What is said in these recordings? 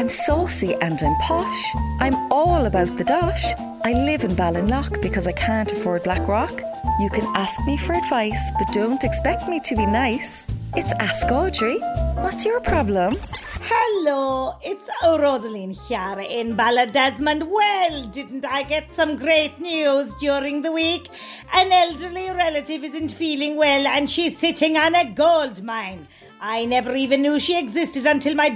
I'm saucy and I'm posh. I'm all about the dosh. I live in Ballinlough because I can't afford Blackrock. You can ask me for advice, but don't expect me to be nice. It's Ask Audrey. What's your problem? Hello, it's Rosaline here in Ballydesmond. Well, didn't I get some great news during the week? An elderly relative isn't feeling well and she's sitting on a gold mine. I never even knew she existed until my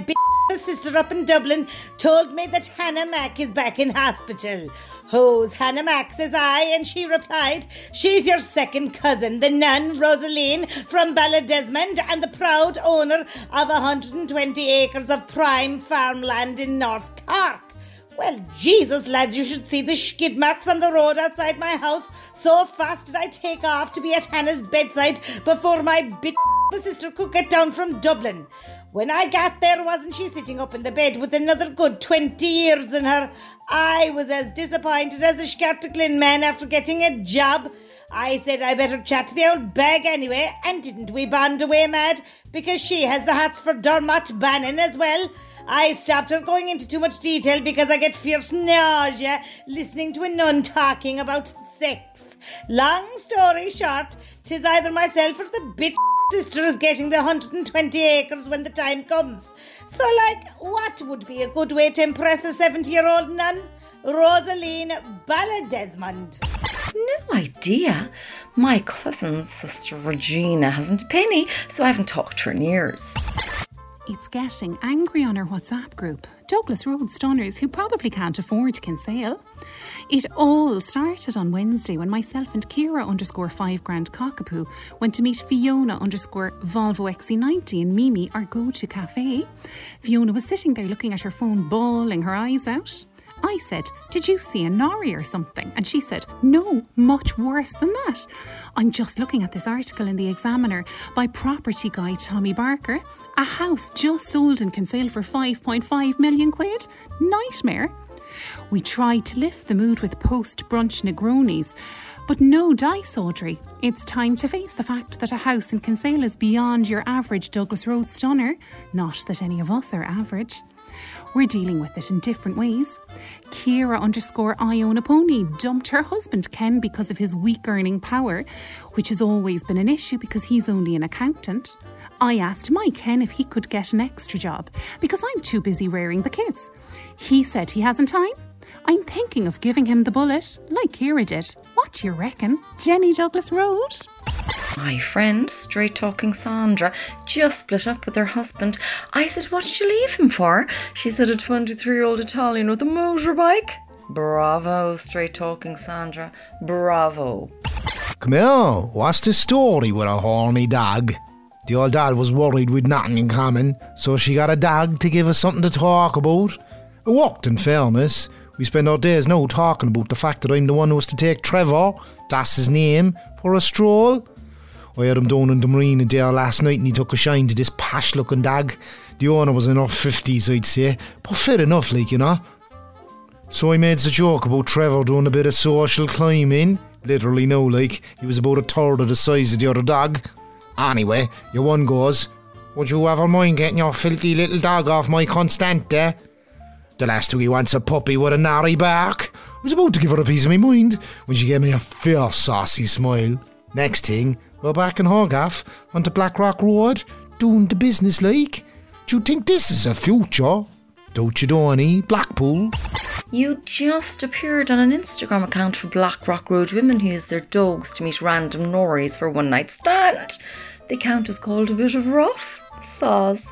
big sister up in Dublin told me that Hannah Mack is back in hospital. Who's Hannah Mack, says I, and she replied, She's your second cousin, the nun Rosaline from Ballydesmond and the proud owner of 120 acres of prime farmland in North Cork. Well, Jesus, lads, you should see the skid marks on the road outside my house. So fast did I take off to be at Hannah's bedside before my bit sister could get down from Dublin. When I got there, wasn't she sitting up in the bed with another good 20 years in her? I was as disappointed as a Scartaglin man after getting a job. I said I better chat to the old bag anyway, and didn't we bond away mad? Because she has the hots for Dermot Bannon as well. I stopped her going into too much detail because I get fierce nausea listening to a nun talking about sex. Long story short, tis either myself or the bitch sister is getting the 120 acres when the time comes. So, like, what would be a good way to impress a 70 year old nun? Rosaline Ballydesmond. No idea. My cousin's sister Regina hasn't a penny, so I haven't talked to her in years. It's getting angry on our WhatsApp group. Douglas Road Stunners, who probably can't afford Kinsale. It all started on Wednesday when myself and Kira underscore five grand cockapoo went to meet Fiona underscore Volvo XC90 and Mimi, our go to cafe. Fiona was sitting there looking at her phone, bawling her eyes out. I said, Did you see a Nori or something? And she said, No, much worse than that. I'm just looking at this article in The Examiner by property guy Tommy Barker. A house just sold in Kinsale for 5.5 million quid? Nightmare. We tried to lift the mood with post brunch Negronis, but no dice, Audrey. It's time to face the fact that a house in Kinsale is beyond your average Douglas Road stunner. Not that any of us are average. We're dealing with it in different ways. Kira underscore Iona Pony dumped her husband Ken because of his weak earning power, which has always been an issue because he's only an accountant. I asked my Ken if he could get an extra job because I'm too busy rearing the kids. He said he hasn't time. I'm thinking of giving him the bullet, like Kira did. What do you reckon? Jenny Douglas Road? My friend, straight talking Sandra, just split up with her husband. I said, What did you leave him for? She said, A 23 year old Italian with a motorbike. Bravo, straight talking Sandra. Bravo. Come here, what's the story with a horny dog? The old dad was worried we'd nothing in common, so she got a dog to give us something to talk about. It worked, in fairness. We spend our days now talking about the fact that I'm the one who was to take Trevor, that's his name, for a stroll. I had him down in the marina there last night and he took a shine to this posh looking dog. The owner was in her 50s, I'd say, but fit enough, like, you know. So I made the joke about Trevor doing a bit of social climbing. Literally, no, like, he was about a third of the size of the other dog. Anyway, your one goes, Would you ever mind getting your filthy little dog off my Constante? The last two he wants a puppy with a gnarly bark. I was about to give her a piece of my mind when she gave me a fierce saucy smile. Next thing, we're back in Horgaff onto Blackrock Road, doing the business like. Do you think this is a future? Don't you, Donny? Blackpool? You just appeared on an Instagram account for Blackrock Road women who use their dogs to meet random norries for one night stand. The account is called a bit of rough. Saws.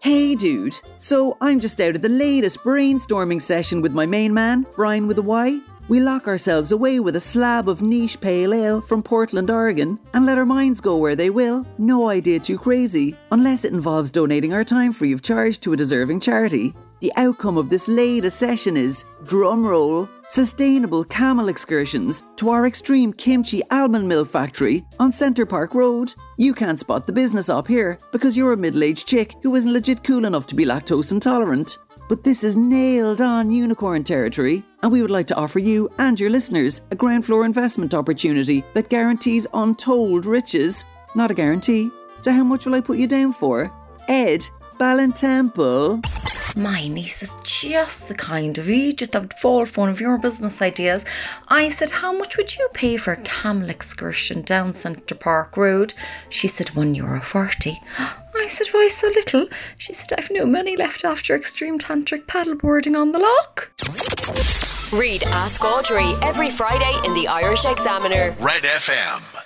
Hey dude, so I'm just out of the latest brainstorming session with my main man, Brian with a Y. We lock ourselves away with a slab of niche pale ale from Portland, Oregon, and let our minds go where they will. No idea too crazy, unless it involves donating our time free of charge to a deserving charity. The outcome of this latest session is, drumroll, sustainable camel excursions to our extreme kimchi almond mill factory on Centre Park Road. You can't spot the business up here because you're a middle aged chick who isn't legit cool enough to be lactose intolerant. But this is nailed on unicorn territory, and we would like to offer you and your listeners a ground floor investment opportunity that guarantees untold riches. Not a guarantee. So, how much will I put you down for? Ed, Ballintemple? My niece is just the kind of Egypt that would fall for one of your business ideas. I said, How much would you pay for a camel excursion down Centre Park Road? She said, one euro forty. I said, Why so little? She said, I've no money left after extreme tantric paddleboarding on the lock. Read Ask Audrey every Friday in the Irish Examiner. Red FM.